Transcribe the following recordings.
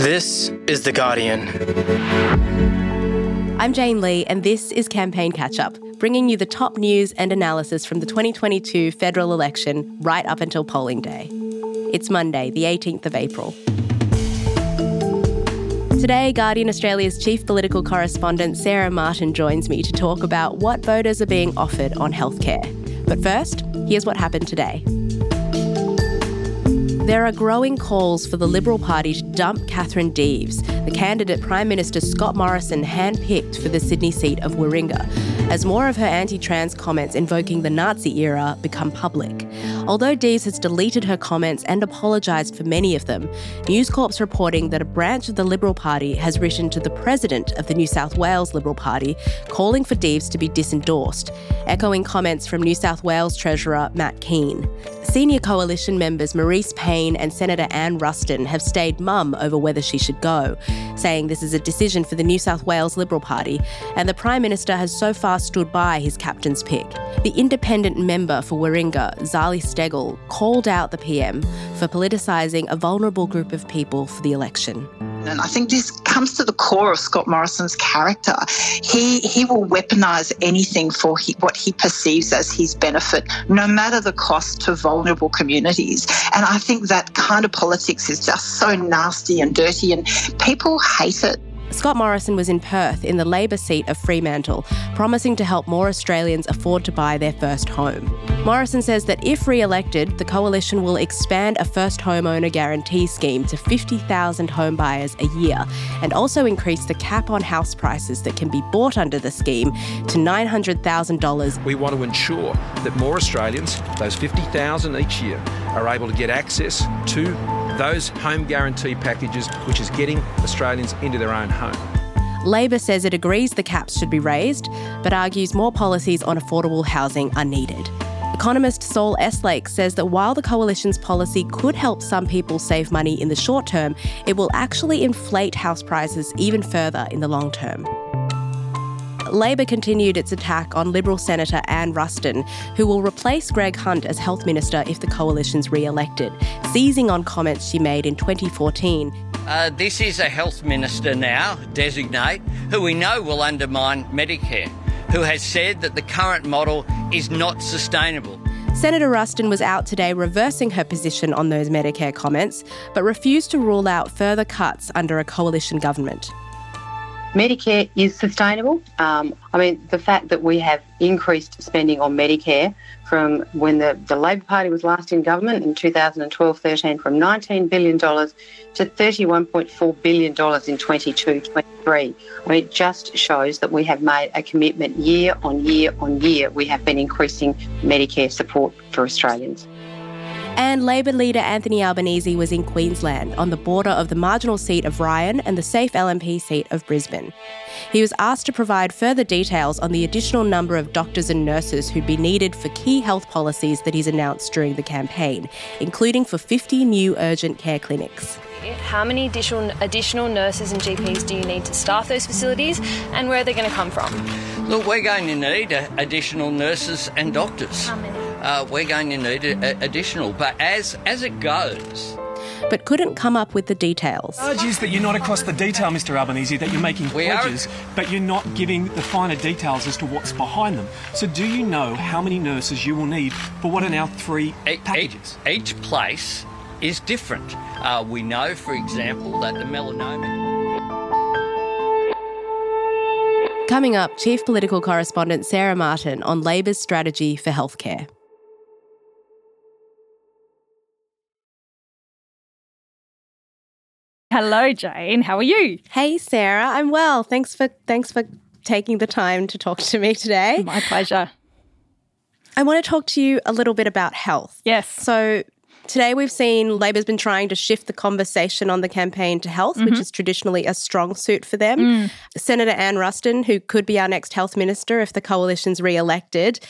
This is The Guardian. I'm Jane Lee, and this is Campaign Catch Up, bringing you the top news and analysis from the 2022 federal election right up until polling day. It's Monday, the 18th of April. Today, Guardian Australia's chief political correspondent Sarah Martin joins me to talk about what voters are being offered on healthcare. But first, here's what happened today. There are growing calls for the Liberal Party to dump Katherine Deves, the candidate Prime Minister Scott Morrison handpicked for the Sydney seat of Warringah, as more of her anti trans comments invoking the Nazi era become public. Although Deves has deleted her comments and apologised for many of them, News Corp's reporting that a branch of the Liberal Party has written to the president of the New South Wales Liberal Party calling for Deves to be disendorsed, echoing comments from New South Wales Treasurer Matt Kean. Senior coalition members Marise Payne and Senator Anne Ruston have stayed mum over whether she should go, saying this is a decision for the New South Wales Liberal Party, and the Prime Minister has so far stood by his captain's pick. The independent member for Warringah, Zali Steggall, called out the PM for politicising a vulnerable group of people for the election. And I think this comes to the core of Scott Morrison's character. He he will weaponize anything for he, what he perceives as his benefit, no matter the cost to vulnerable communities. And I think that kind of politics is just so nasty and dirty, and people hate it. Scott Morrison was in Perth in the Labor seat of Fremantle, promising to help more Australians afford to buy their first home. Morrison says that if re elected, the coalition will expand a first homeowner guarantee scheme to 50,000 home buyers a year and also increase the cap on house prices that can be bought under the scheme to $900,000. We want to ensure that more Australians, those 50,000 each year, are able to get access to those home guarantee packages, which is getting Australians into their own home. Labor says it agrees the caps should be raised, but argues more policies on affordable housing are needed. Economist Saul Eslake says that while the coalition's policy could help some people save money in the short term, it will actually inflate house prices even further in the long term. Labor continued its attack on Liberal Senator Anne Ruston, who will replace Greg Hunt as Health Minister if the coalition's re elected, seizing on comments she made in 2014. Uh, this is a health minister now, designate, who we know will undermine Medicare, who has said that the current model is not sustainable. Senator Ruston was out today reversing her position on those Medicare comments, but refused to rule out further cuts under a coalition government. Medicare is sustainable. Um, I mean, the fact that we have increased spending on Medicare from when the, the Labor Party was last in government in 2012 13 from $19 billion to $31.4 billion in 22 23. I mean, it just shows that we have made a commitment year on year on year. We have been increasing Medicare support for Australians. And Labor leader Anthony Albanese was in Queensland on the border of the marginal seat of Ryan and the safe LNP seat of Brisbane. He was asked to provide further details on the additional number of doctors and nurses who'd be needed for key health policies that he's announced during the campaign, including for 50 new urgent care clinics. How many additional additional nurses and GPs do you need to staff those facilities, and where are they going to come from? Look, we're going to need additional nurses and doctors. How many? Uh, we're going to need additional, but as as it goes, but couldn't come up with the details. The Charge is that you're not across the detail, Mr. Albanese, that you're making We pledges, but you're not giving the finer details as to what's behind them. So, do you know how many nurses you will need for what are now three e- packages? each, each place is different. Uh, we know, for example, that the melanoma. Coming up, Chief Political Correspondent Sarah Martin on Labor's strategy for healthcare. Hello, Jane. How are you? Hey, Sarah. I'm well. Thanks for thanks for taking the time to talk to me today. My pleasure. I want to talk to you a little bit about health. Yes. So today we've seen Labor's been trying to shift the conversation on the campaign to health, which mm-hmm. is traditionally a strong suit for them. Mm. Senator Anne Ruston, who could be our next health minister if the coalition's re-elected,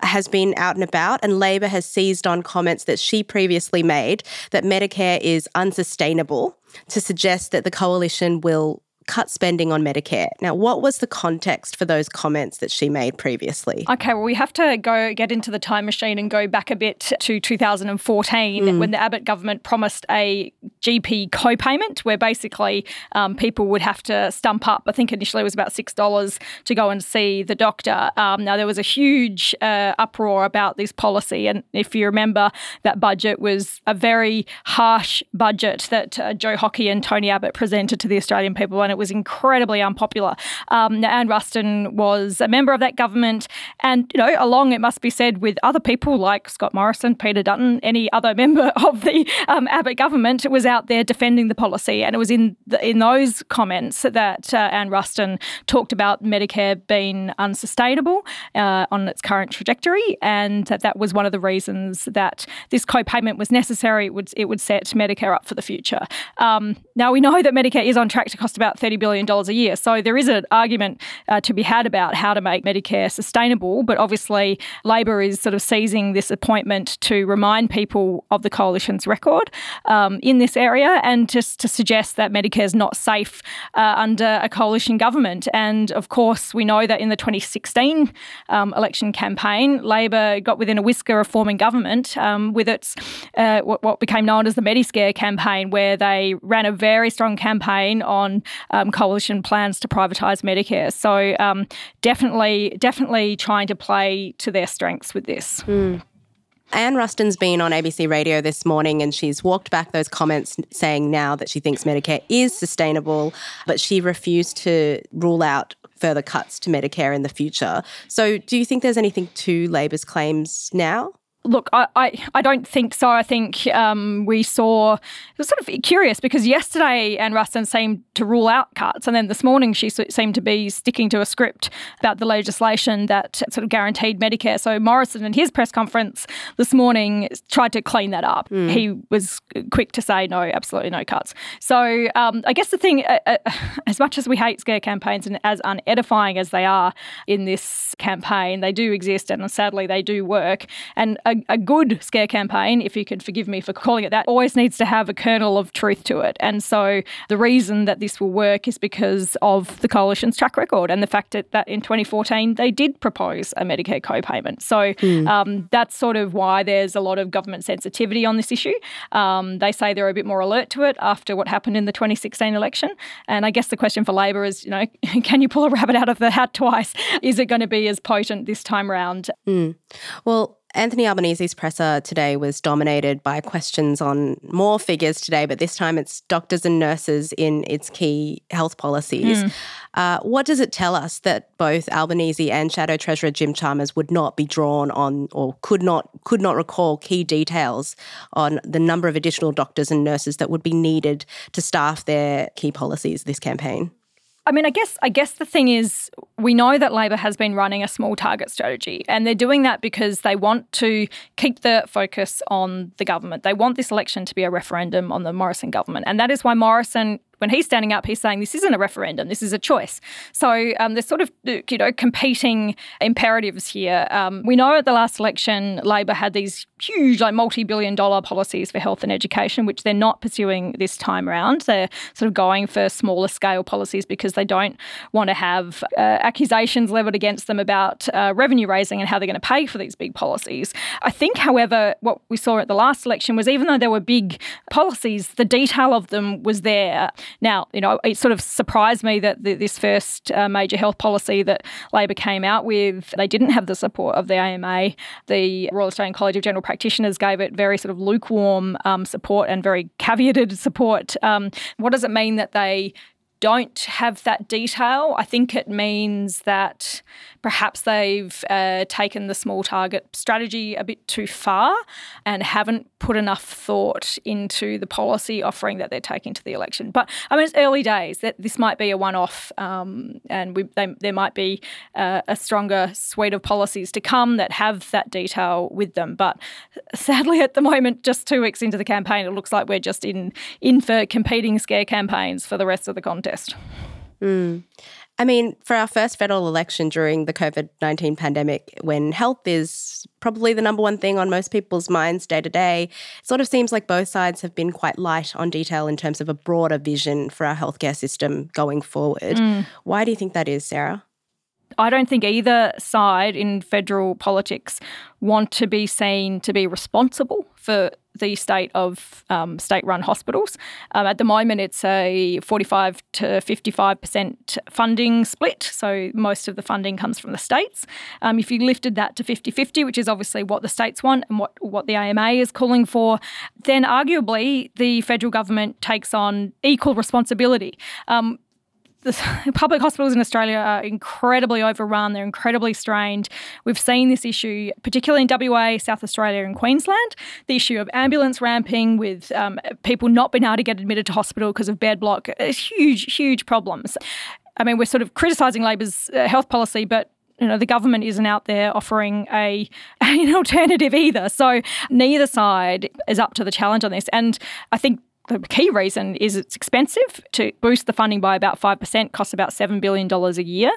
has been out and about, and Labor has seized on comments that she previously made that Medicare is unsustainable to suggest that the coalition will cut spending on Medicare. Now, what was the context for those comments that she made previously? Okay, well, we have to go get into the time machine and go back a bit to 2014 mm. when the Abbott government promised a GP co-payment where basically um, people would have to stump up. I think initially it was about $6 to go and see the doctor. Um, now, there was a huge uh, uproar about this policy. And if you remember, that budget was a very harsh budget that uh, Joe Hockey and Tony Abbott presented to the Australian people, and it was incredibly unpopular. Um, Anne Ruston was a member of that government, and you know, along it must be said with other people like Scott Morrison, Peter Dutton, any other member of the um, Abbott government was out there defending the policy, and it was in the, in those comments that uh, Anne Ruston talked about Medicare being unsustainable uh, on its current trajectory, and that that was one of the reasons that this co-payment was necessary. It would it would set Medicare up for the future. Um, now we know that Medicare is on track to cost about $30 billion a year. So there is an argument uh, to be had about how to make Medicare sustainable. But obviously, Labor is sort of seizing this appointment to remind people of the coalition's record um, in this area and just to suggest that Medicare is not safe uh, under a coalition government. And of course, we know that in the 2016 um, election campaign, Labor got within a whisker of forming government um, with its uh, what, what became known as the Mediscare campaign, where they ran a very strong campaign on um, coalition plans to privatise Medicare. So um, definitely, definitely trying to play to their strengths with this. Mm. Anne Ruston's been on ABC Radio this morning and she's walked back those comments saying now that she thinks Medicare is sustainable, but she refused to rule out further cuts to Medicare in the future. So, do you think there's anything to Labor's claims now? Look, I, I, I, don't think so. I think um, we saw it was sort of curious because yesterday Anne Ruston seemed to rule out cuts, and then this morning she seemed to be sticking to a script about the legislation that sort of guaranteed Medicare. So Morrison in his press conference this morning tried to clean that up. Mm. He was quick to say no, absolutely no cuts. So um, I guess the thing, uh, uh, as much as we hate scare campaigns and as unedifying as they are in this campaign, they do exist, and sadly they do work. And a a, good scare campaign, if you could forgive me for calling it that, always needs to have a kernel of truth to it. And so the reason that this will work is because of the coalition's track record and the fact that, that in 2014 they did propose a Medicare co-payment. So mm. um, that's sort of why there's a lot of government sensitivity on this issue. Um, they say they're a bit more alert to it after what happened in the 2016 election. And I guess the question for Labor is, you know, can you pull a rabbit out of the hat twice? Is it going to be as potent this time around? Mm. Well, Anthony Albanese's presser today was dominated by questions on more figures today, but this time it's doctors and nurses in its key health policies. Mm. Uh, what does it tell us that both Albanese and Shadow Treasurer Jim Chalmers would not be drawn on, or could not could not recall key details on the number of additional doctors and nurses that would be needed to staff their key policies this campaign? I mean, I guess I guess the thing is we know that Labor has been running a small target strategy and they're doing that because they want to keep the focus on the government. They want this election to be a referendum on the Morrison government. And that is why Morrison when he's standing up, he's saying this isn't a referendum, this is a choice. So um, there's sort of you know competing imperatives here. Um, we know at the last election, Labor had these huge, like multi-billion dollar policies for health and education, which they're not pursuing this time around. They're sort of going for smaller scale policies because they don't want to have uh, accusations leveled against them about uh, revenue raising and how they're going to pay for these big policies. I think, however, what we saw at the last election was even though there were big policies, the detail of them was there. Now, you know, it sort of surprised me that the, this first uh, major health policy that Labor came out with, they didn't have the support of the AMA. The Royal Australian College of General Practitioners gave it very sort of lukewarm um, support and very caveated support. Um, what does it mean that they don't have that detail. I think it means that perhaps they've uh, taken the small target strategy a bit too far and haven't put enough thought into the policy offering that they're taking to the election. But I mean, it's early days. That this might be a one-off, um, and we, they, there might be uh, a stronger suite of policies to come that have that detail with them. But sadly, at the moment, just two weeks into the campaign, it looks like we're just in in for competing scare campaigns for the rest of the contest. Mm. I mean, for our first federal election during the COVID 19 pandemic, when health is probably the number one thing on most people's minds day to day, it sort of seems like both sides have been quite light on detail in terms of a broader vision for our healthcare system going forward. Mm. Why do you think that is, Sarah? I don't think either side in federal politics want to be seen to be responsible for the state of um, state run hospitals. Um, at the moment, it's a 45 to 55% funding split. So most of the funding comes from the states. Um, if you lifted that to 50 50, which is obviously what the states want and what, what the AMA is calling for, then arguably the federal government takes on equal responsibility. The public hospitals in Australia are incredibly overrun. They're incredibly strained. We've seen this issue, particularly in WA, South Australia, and Queensland. The issue of ambulance ramping with um, people not being able to get admitted to hospital because of bed block. huge, huge problems. I mean, we're sort of criticising Labor's uh, health policy, but you know the government isn't out there offering a an alternative either. So neither side is up to the challenge on this. And I think the key reason is it's expensive to boost the funding by about 5% costs about $7 billion a year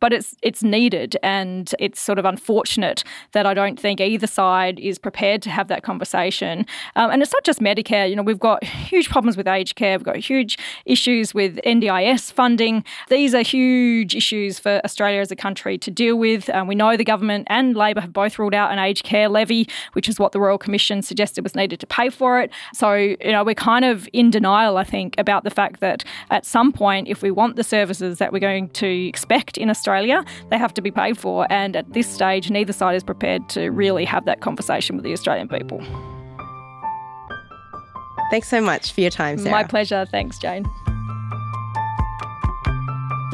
but it's it's needed and it's sort of unfortunate that I don't think either side is prepared to have that conversation. Um, and it's not just Medicare you know we've got huge problems with aged care we've got huge issues with NDIS funding. These are huge issues for Australia as a country to deal with. Um, we know the government and Labor have both ruled out an aged care levy which is what the Royal Commission suggested was needed to pay for it. So you know we're kind of of in denial, I think, about the fact that at some point, if we want the services that we're going to expect in Australia, they have to be paid for. And at this stage, neither side is prepared to really have that conversation with the Australian people. Thanks so much for your time, Sarah. My pleasure. Thanks, Jane.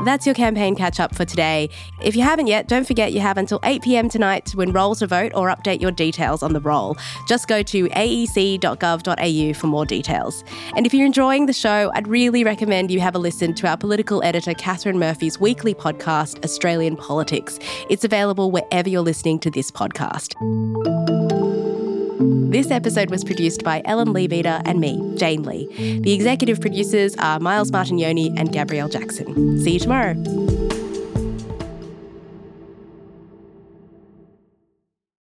That's your campaign catch up for today. If you haven't yet, don't forget you have until 8 pm tonight to enrol to vote or update your details on the roll. Just go to aec.gov.au for more details. And if you're enjoying the show, I'd really recommend you have a listen to our political editor Katharine Murphy's weekly podcast, Australian Politics. It's available wherever you're listening to this podcast. This episode was produced by Ellen Leabeater and me, Jane Lee. The executive producers are Miles Martignoni and Gabrielle Jackson. See you tomorrow.